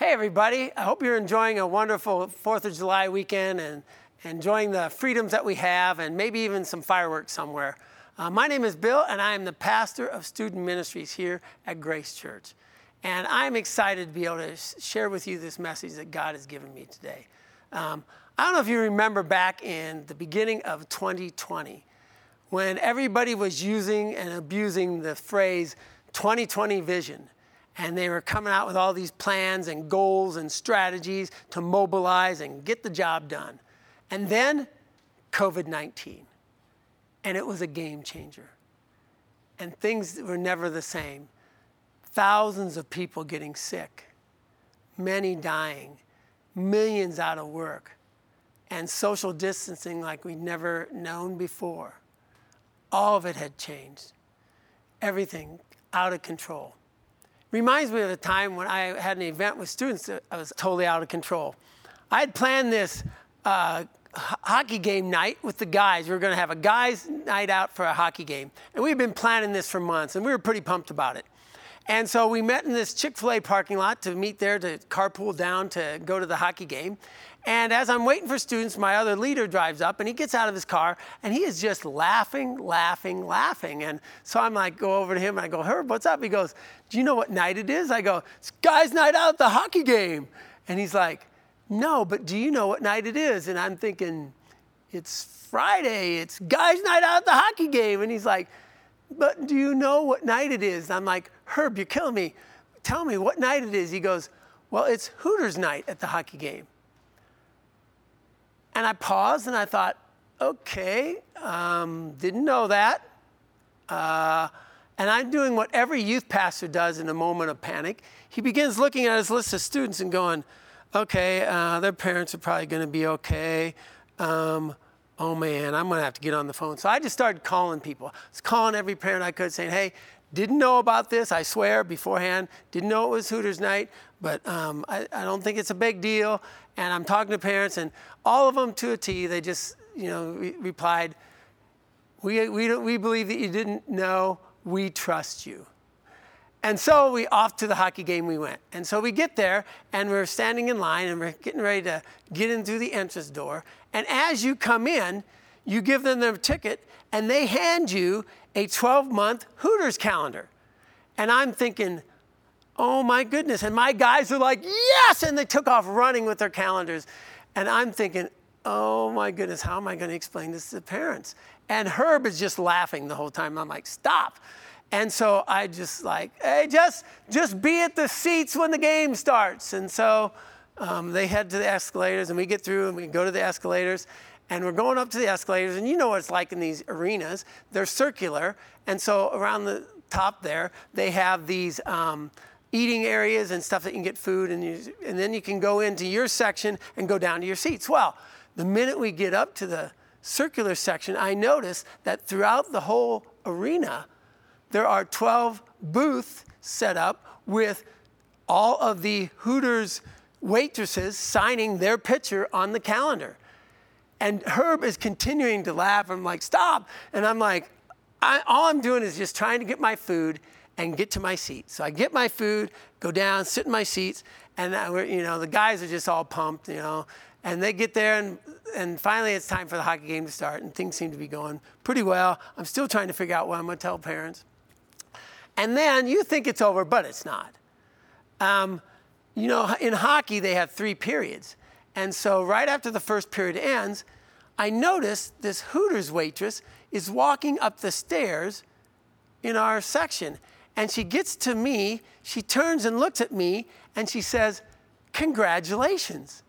Hey, everybody. I hope you're enjoying a wonderful 4th of July weekend and enjoying the freedoms that we have and maybe even some fireworks somewhere. Uh, my name is Bill, and I am the pastor of student ministries here at Grace Church. And I'm excited to be able to share with you this message that God has given me today. Um, I don't know if you remember back in the beginning of 2020 when everybody was using and abusing the phrase 2020 vision and they were coming out with all these plans and goals and strategies to mobilize and get the job done. And then COVID 19. And it was a game changer. And things were never the same. Thousands of people getting sick, many dying, millions out of work, and social distancing like we'd never known before. All of it had changed. Everything out of control. Reminds me of a time when I had an event with students that I was totally out of control. I had planned this uh, hockey game night with the guys. We were going to have a guys' night out for a hockey game. And we had been planning this for months, and we were pretty pumped about it. And so we met in this Chick fil A parking lot to meet there to carpool down to go to the hockey game. And as I'm waiting for students, my other leader drives up and he gets out of his car and he is just laughing, laughing, laughing. And so I'm like, go over to him and I go, Herb, what's up? He goes, Do you know what night it is? I go, It's guys' night out at the hockey game. And he's like, No, but do you know what night it is? And I'm thinking, It's Friday. It's guys' night out at the hockey game. And he's like, But do you know what night it is? And I'm like, Herb, you're killing me. Tell me what night it is. He goes, Well, it's Hooters night at the hockey game. And I paused and I thought, okay, um, didn't know that. Uh, and I'm doing what every youth pastor does in a moment of panic. He begins looking at his list of students and going, okay, uh, their parents are probably going to be okay. Um, oh man, I'm going to have to get on the phone. So I just started calling people. I was calling every parent I could, saying, hey, didn't know about this, I swear, beforehand. Didn't know it was Hooters night, but um, I, I, don't think it's a big deal. And I'm talking to parents, and all of them to a T, they just, you know, re- replied, we, we, we believe that you didn't know. We trust you. And so we off to the hockey game we went. And so we get there and we're standing in line and we're getting ready to get in through the entrance door. And as you come in, you give them their ticket and they hand you a 12 month Hooters calendar. And I'm thinking, oh my goodness. And my guys are like, yes. And they took off running with their calendars. And I'm thinking, oh my goodness, how am I going to explain this to the parents? And Herb is just laughing the whole time. I'm like, stop. And so I just like, hey, just just be at the seats when the game starts. And so um, they head to the escalators, and we get through, and we go to the escalators, and we're going up to the escalators, and you know what it's like in these arenas. They're circular, and so around the top there, they have these um, eating areas and stuff that you can get food, and, you, and then you can go into your section and go down to your seats. Well, the minute we get up to the circular section, I notice that throughout the whole arena, there are 12 booths set up with all of the Hooters waitresses signing their picture on the calendar. And Herb is continuing to laugh. I'm like, stop. And I'm like, I, all I'm doing is just trying to get my food and get to my seat. So I get my food, go down, sit in my seats, and I, you know the guys are just all pumped, you know. And they get there, and, and finally it's time for the hockey game to start, and things seem to be going pretty well. I'm still trying to figure out what I'm going to tell parents. And then you think it's over, but it's not. Um, you know, in hockey, they have three periods. And so, right after the first period ends, I notice this Hooters waitress is walking up the stairs in our section. And she gets to me, she turns and looks at me, and she says, Congratulations.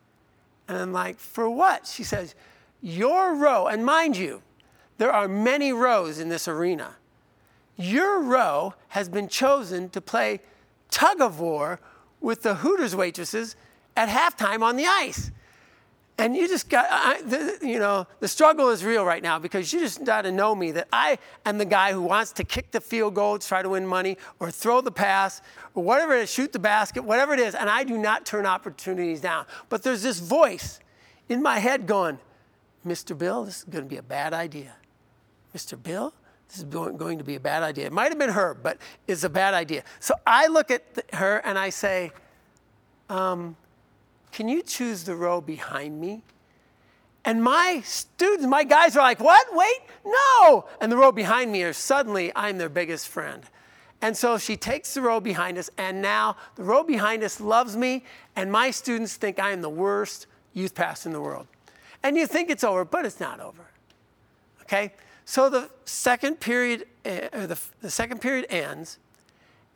And I'm like, For what? She says, Your row, and mind you, there are many rows in this arena. Your row has been chosen to play tug of war with the Hooters waitresses at halftime on the ice. And you just got, I, the, you know, the struggle is real right now because you just got to know me that I am the guy who wants to kick the field goal try to win money or throw the pass or whatever it is, shoot the basket, whatever it is. And I do not turn opportunities down. But there's this voice in my head going, Mr. Bill, this is going to be a bad idea. Mr. Bill, this is going to be a bad idea. It might have been her, but it's a bad idea. So I look at her and I say, um, Can you choose the row behind me? And my students, my guys are like, What? Wait, no. And the row behind me are suddenly, I'm their biggest friend. And so she takes the row behind us, and now the row behind us loves me, and my students think I am the worst youth pastor in the world. And you think it's over, but it's not over. Okay? So the second period, eh, or the, the second period ends,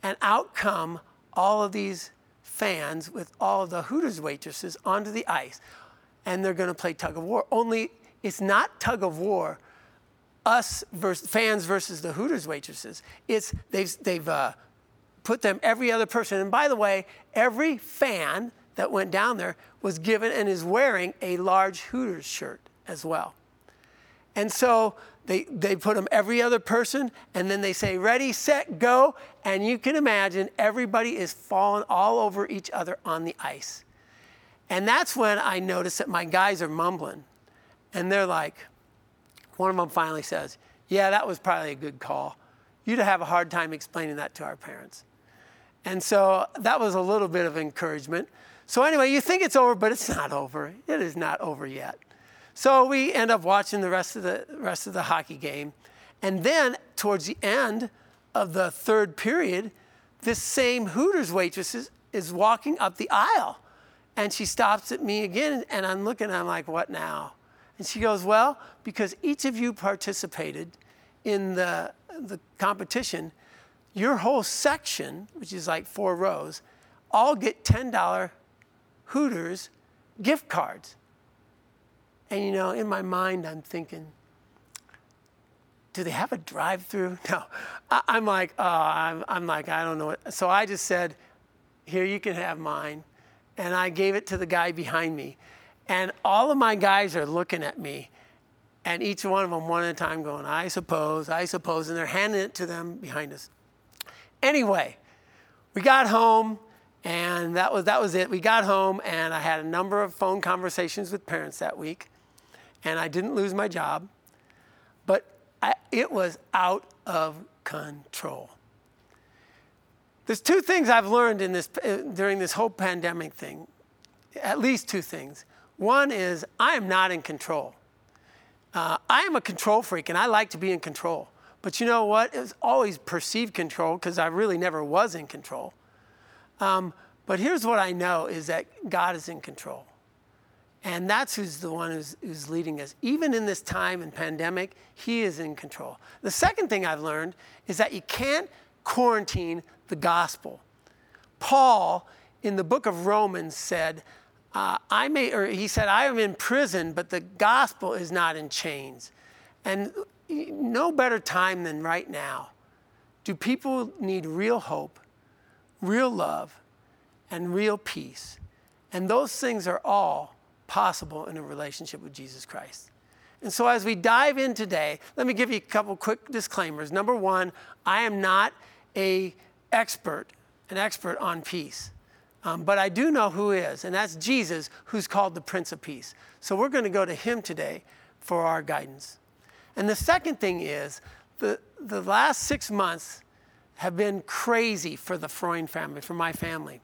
and out come all of these fans with all the Hooters waitresses onto the ice, and they're going to play tug of war. Only it's not tug of war, us versus fans versus the Hooters waitresses. It's they've they've uh, put them every other person. And by the way, every fan that went down there was given and is wearing a large Hooters shirt as well. And so they, they put them every other person, and then they say, ready, set, go. And you can imagine everybody is falling all over each other on the ice. And that's when I notice that my guys are mumbling. And they're like, one of them finally says, Yeah, that was probably a good call. You'd have a hard time explaining that to our parents. And so that was a little bit of encouragement. So, anyway, you think it's over, but it's not over. It is not over yet. So we end up watching the rest of the rest of the hockey game. And then towards the end of the third period, this same Hooters waitress is, is walking up the aisle. And she stops at me again, and I'm looking, I'm like, what now? And she goes, Well, because each of you participated in the, the competition, your whole section, which is like four rows, all get $10 Hooters gift cards. And you know, in my mind, I'm thinking, do they have a drive through? No. I, am like, oh, I'm, I'm like, I don't know. What. So I just said, here, you can have mine. And I gave it to the guy behind me. And all of my guys are looking at me. And each one of them, one at a time, going, I suppose, I suppose. And they're handing it to them behind us. Anyway, we got home and that was, that was it. We got home, and I had a number of phone conversations with parents that week and I didn't lose my job, but I, it was out of control. There's two things I've learned in this, uh, during this whole pandemic thing, at least two things. One is I am not in control. Uh, I am a control freak and I like to be in control. But you know what? It's always perceived control because I really never was in control. Um, but here's what I know is that God is in control. And that's who's the one who's, who's leading us. Even in this time and pandemic, he is in control. The second thing I've learned is that you can't quarantine the gospel. Paul, in the book of Romans, said, uh, I may, or he said, I am in prison, but the gospel is not in chains. And no better time than right now. Do people need real hope, real love, and real peace? And those things are all possible in a relationship with Jesus Christ. And so, as we dive in today, let me give you a couple quick disclaimers. Number one, I am not a expert, an expert on peace. Um, but I do know who is, and that's Jesus, who's called the Prince of Peace. So we're going to go to him today for our guidance. And the second thing is the, the last six months have been crazy for the Freund family, for my family.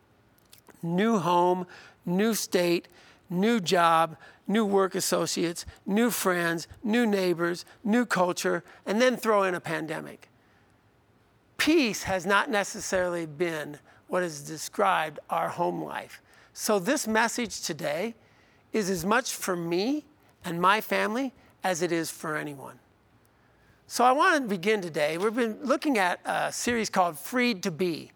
New home, new state, new job, new work associates, new friends, new neighbors, new culture, and then throw in a pandemic. Peace has not necessarily been what is described our home life. So, this message today is as much for me and my family as it is for anyone. So, I want to begin today. We've been looking at a series called Freed to Be.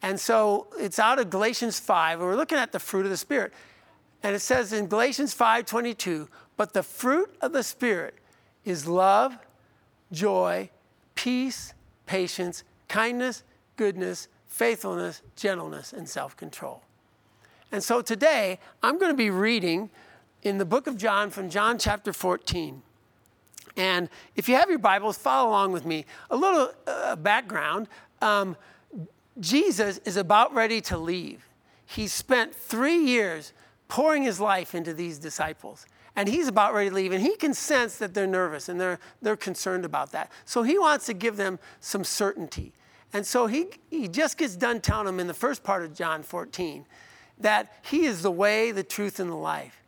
And so, it's out of Galatians 5, and we're looking at the fruit of the Spirit. And it says in Galatians 5:22, "But the fruit of the spirit is love, joy, peace, patience, kindness, goodness, faithfulness, gentleness, and self-control." And so today, I'm going to be reading in the book of John from John chapter 14. And if you have your Bibles, follow along with me. A little uh, background um, Jesus is about ready to leave. He spent three years pouring his life into these disciples. And he's about ready to leave, and he can sense that they're nervous and they're, they're concerned about that. So he wants to give them some certainty. And so he, he just gets done telling them in the first part of John 14 that He is the way, the truth, and the life.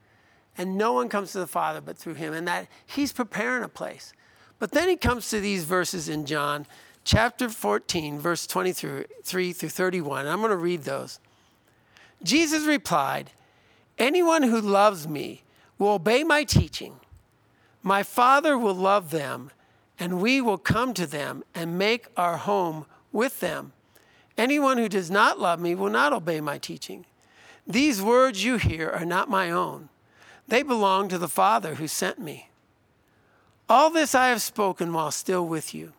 And no one comes to the Father but through Him, and that He's preparing a place. But then He comes to these verses in John chapter 14, verse 23 through 31. I'm going to read those. Jesus replied, Anyone who loves me will obey my teaching. My Father will love them, and we will come to them and make our home with them. Anyone who does not love me will not obey my teaching. These words you hear are not my own, they belong to the Father who sent me. All this I have spoken while still with you.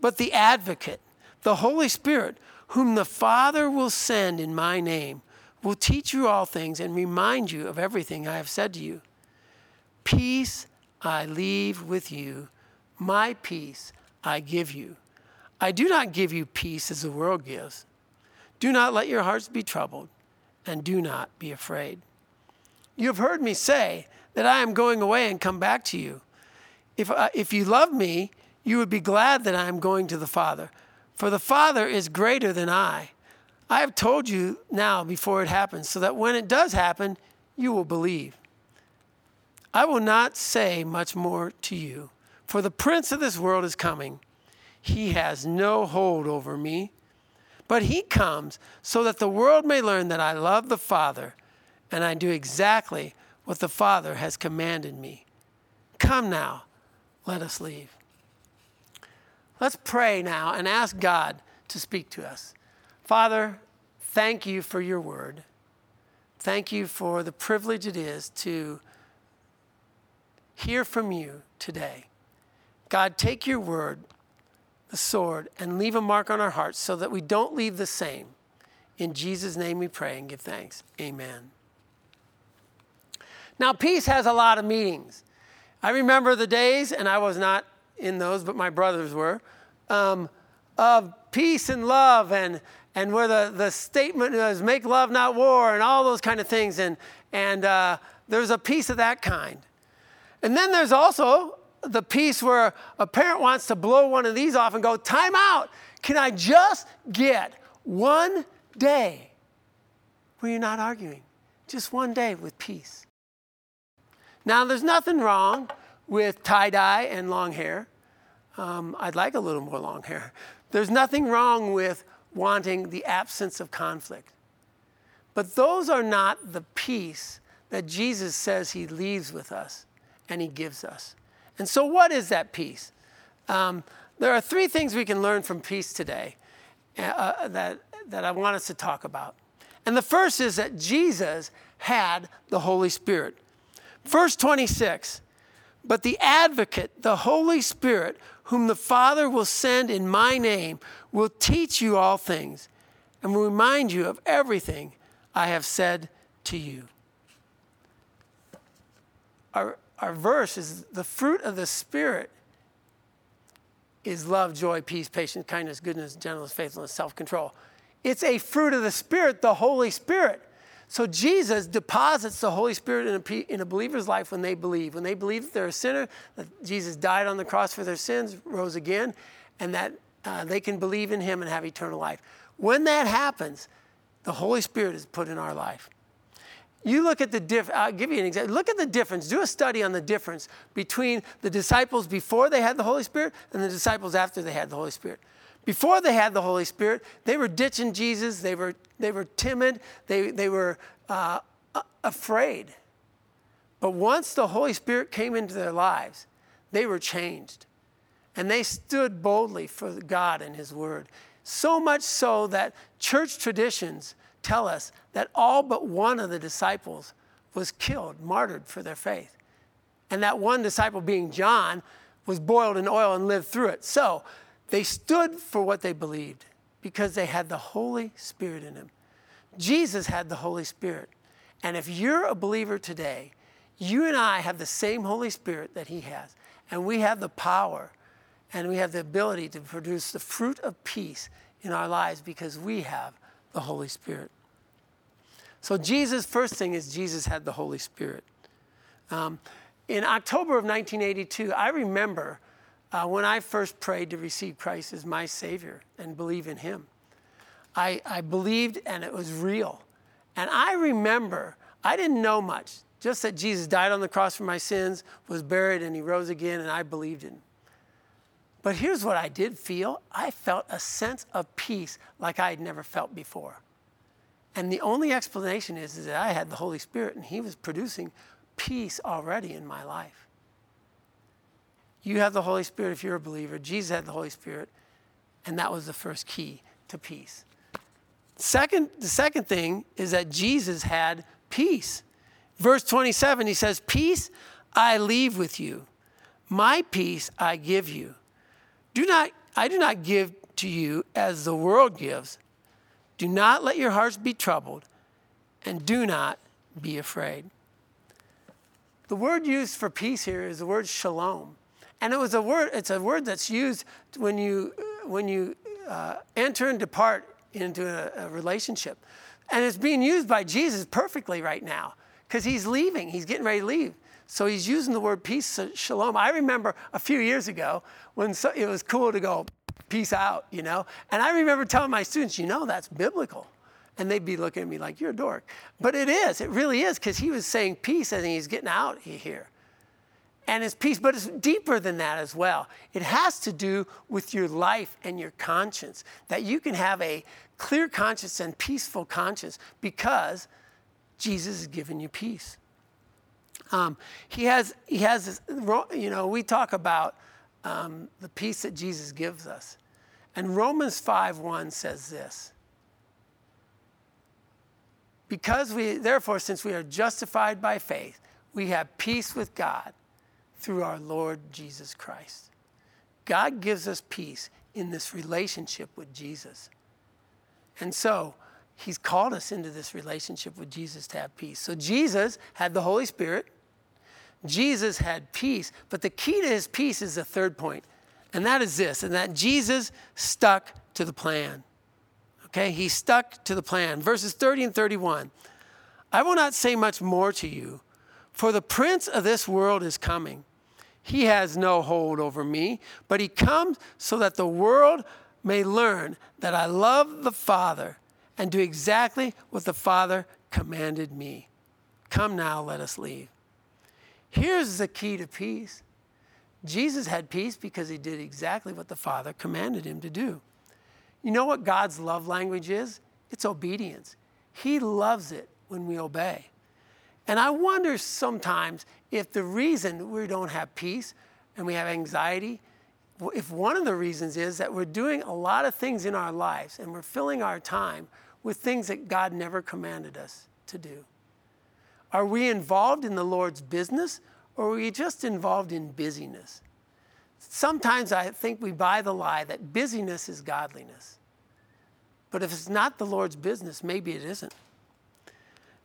But the advocate, the Holy Spirit, whom the Father will send in my name, will teach you all things and remind you of everything I have said to you. Peace I leave with you, my peace I give you. I do not give you peace as the world gives. Do not let your hearts be troubled, and do not be afraid. You have heard me say that I am going away and come back to you. If, uh, if you love me, you would be glad that I am going to the Father, for the Father is greater than I. I have told you now before it happens, so that when it does happen, you will believe. I will not say much more to you, for the prince of this world is coming. He has no hold over me, but he comes so that the world may learn that I love the Father and I do exactly what the Father has commanded me. Come now, let us leave. Let's pray now and ask God to speak to us. Father, thank you for your word. Thank you for the privilege it is to hear from you today. God, take your word, the sword, and leave a mark on our hearts so that we don't leave the same. In Jesus' name we pray and give thanks. Amen. Now, peace has a lot of meanings. I remember the days, and I was not in those, but my brothers were, um, of peace and love, and, and where the, the statement was make love, not war, and all those kind of things. And, and uh, there's a peace of that kind. And then there's also the peace where a parent wants to blow one of these off and go, time out. Can I just get one day where you're not arguing? Just one day with peace. Now, there's nothing wrong with tie dye and long hair. Um, I'd like a little more long hair. There's nothing wrong with wanting the absence of conflict. But those are not the peace that Jesus says he leaves with us and he gives us. And so, what is that peace? Um, there are three things we can learn from peace today uh, uh, that, that I want us to talk about. And the first is that Jesus had the Holy Spirit. Verse 26 But the advocate, the Holy Spirit, whom the Father will send in my name, will teach you all things and will remind you of everything I have said to you. Our, our verse is the fruit of the Spirit is love, joy, peace, patience, kindness, goodness, gentleness, faithfulness, self control. It's a fruit of the Spirit, the Holy Spirit. So Jesus deposits the Holy Spirit in a, in a believer's life when they believe. When they believe that they're a sinner, that Jesus died on the cross for their sins, rose again, and that uh, they can believe in Him and have eternal life. When that happens, the Holy Spirit is put in our life. You look at the diff. I'll give you an example. Look at the difference. Do a study on the difference between the disciples before they had the Holy Spirit and the disciples after they had the Holy Spirit. Before they had the Holy Spirit, they were ditching Jesus. They were, they were timid. They, they were uh, afraid. But once the Holy Spirit came into their lives, they were changed. And they stood boldly for God and His Word. So much so that church traditions tell us that all but one of the disciples was killed, martyred for their faith. And that one disciple, being John, was boiled in oil and lived through it. So they stood for what they believed because they had the Holy Spirit in them. Jesus had the Holy Spirit. And if you're a believer today, you and I have the same Holy Spirit that He has. And we have the power and we have the ability to produce the fruit of peace in our lives because we have the Holy Spirit. So, Jesus, first thing is Jesus had the Holy Spirit. Um, in October of 1982, I remember uh, when I first prayed to receive Christ as my Savior and believe in Him. I, I believed and it was real. And I remember, I didn't know much, just that Jesus died on the cross for my sins, was buried, and he rose again, and I believed in him. But here's what I did feel I felt a sense of peace like I had never felt before. And the only explanation is, is that I had the Holy Spirit and He was producing peace already in my life. You have the Holy Spirit if you're a believer. Jesus had the Holy Spirit, and that was the first key to peace. Second, the second thing is that Jesus had peace. Verse 27, he says, Peace I leave with you, my peace I give you. Do not, I do not give to you as the world gives. Do not let your hearts be troubled, and do not be afraid. The word used for peace here is the word shalom. And it was a word, it's a word that's used when you, when you uh, enter and depart into a, a relationship. And it's being used by Jesus perfectly right now because he's leaving, he's getting ready to leave. So he's using the word peace, shalom. I remember a few years ago when so, it was cool to go, peace out, you know? And I remember telling my students, you know, that's biblical. And they'd be looking at me like, you're a dork. But it is, it really is, because he was saying peace and he's getting out here. And it's peace, but it's deeper than that as well. It has to do with your life and your conscience, that you can have a clear conscience and peaceful conscience because Jesus has given you peace. Um, he has, he has this, you know, we talk about um, the peace that Jesus gives us. And Romans 5 1 says this. Because we, therefore, since we are justified by faith, we have peace with God through our Lord Jesus Christ. God gives us peace in this relationship with Jesus. And so, He's called us into this relationship with Jesus to have peace. So, Jesus had the Holy Spirit, Jesus had peace, but the key to his peace is the third point, and that is this, and that Jesus stuck to the plan. Okay, he stuck to the plan. Verses 30 and 31. I will not say much more to you, for the prince of this world is coming. He has no hold over me, but he comes so that the world may learn that I love the Father and do exactly what the Father commanded me. Come now, let us leave. Here's the key to peace Jesus had peace because he did exactly what the Father commanded him to do. You know what God's love language is? It's obedience. He loves it when we obey. And I wonder sometimes if the reason we don't have peace and we have anxiety, if one of the reasons is that we're doing a lot of things in our lives and we're filling our time with things that God never commanded us to do. Are we involved in the Lord's business or are we just involved in busyness? Sometimes I think we buy the lie that busyness is godliness. But if it's not the Lord's business, maybe it isn't.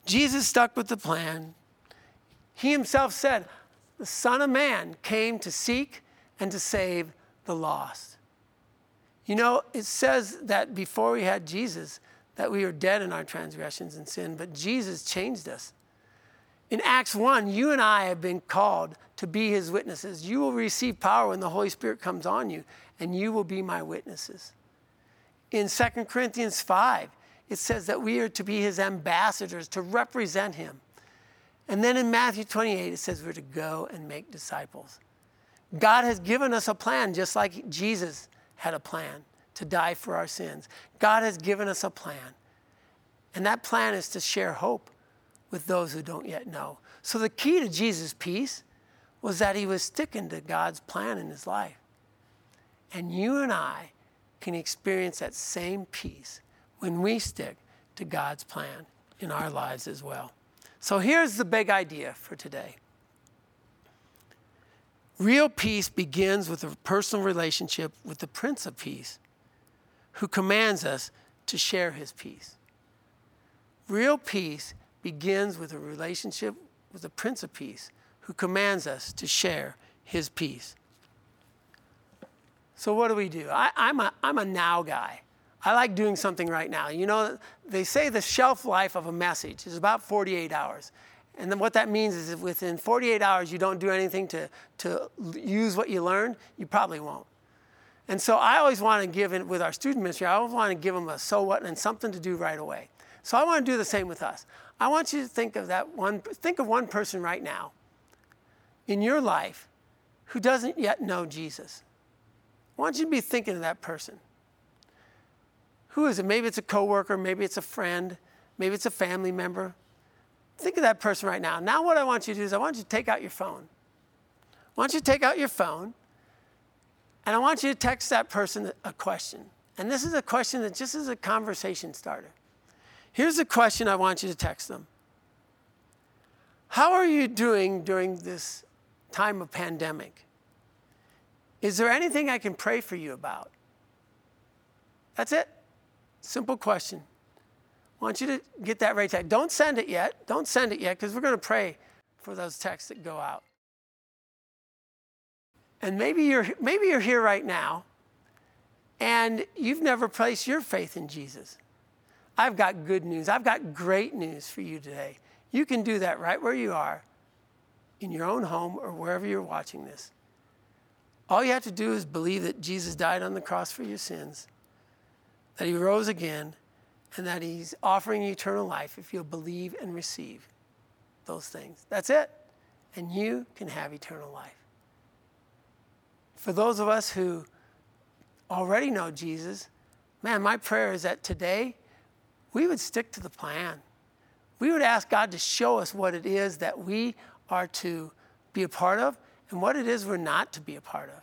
Jesus stuck with the plan. He himself said, The Son of Man came to seek and to save the lost. You know, it says that before we had Jesus, that we were dead in our transgressions and sin, but Jesus changed us. In Acts 1, you and I have been called to be his witnesses. You will receive power when the Holy Spirit comes on you, and you will be my witnesses. In 2 Corinthians 5, it says that we are to be his ambassadors, to represent him. And then in Matthew 28, it says we're to go and make disciples. God has given us a plan, just like Jesus had a plan to die for our sins. God has given us a plan. And that plan is to share hope with those who don't yet know. So the key to Jesus' peace was that he was sticking to God's plan in his life. And you and I can experience that same peace when we stick to God's plan in our lives as well. So here's the big idea for today. Real peace begins with a personal relationship with the Prince of Peace, who commands us to share his peace. Real peace begins with a relationship with the Prince of Peace who commands us to share his peace. So, what do we do? I, am a, I'm a now guy. I like doing something right now. You know, they say the shelf life of a message is about 48 hours. And then what that means is if within 48 hours you don't do anything to, to use what you learned, you probably won't. And so I always want to give, in, with our student ministry, I always want to give them a so what and something to do right away. So I want to do the same with us. I want you to think of that one, think of one person right now in your life who doesn't yet know Jesus. I want you to be thinking of that person. Who is it? Maybe it's a coworker, maybe it's a friend, maybe it's a family member. Think of that person right now. Now, what I want you to do is I want you to take out your phone. I want you to take out your phone and I want you to text that person a question. And this is a question that just is a conversation starter. Here's a question I want you to text them How are you doing during this time of pandemic? Is there anything I can pray for you about? That's it. Simple question. I want you to get that right text. Don't send it yet. Don't send it yet because we're going to pray for those texts that go out. And maybe you're, maybe you're here right now and you've never placed your faith in Jesus. I've got good news. I've got great news for you today. You can do that right where you are, in your own home or wherever you're watching this. All you have to do is believe that Jesus died on the cross for your sins, that he rose again, and that he's offering eternal life if you'll believe and receive those things. That's it. And you can have eternal life. For those of us who already know Jesus, man, my prayer is that today we would stick to the plan. We would ask God to show us what it is that we are to be a part of and what it is we're not to be a part of.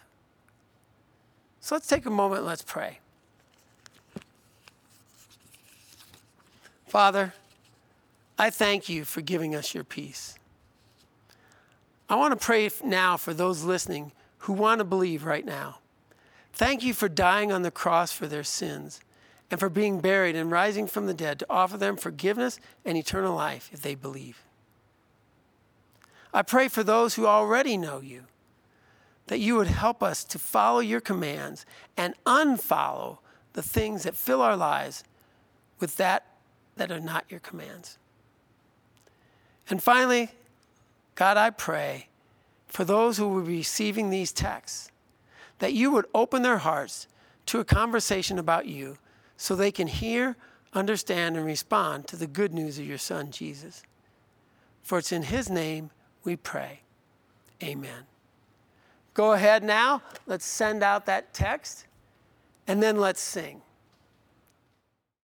So let's take a moment let's pray. Father, I thank you for giving us your peace. I want to pray now for those listening who want to believe right now. Thank you for dying on the cross for their sins and for being buried and rising from the dead to offer them forgiveness and eternal life if they believe. I pray for those who already know you, that you would help us to follow your commands and unfollow the things that fill our lives with that that are not your commands. And finally, God, I pray for those who will be receiving these texts that you would open their hearts to a conversation about you so they can hear, understand, and respond to the good news of your Son, Jesus. For it's in His name we pray. Amen. Go ahead now. Let's send out that text and then let's sing.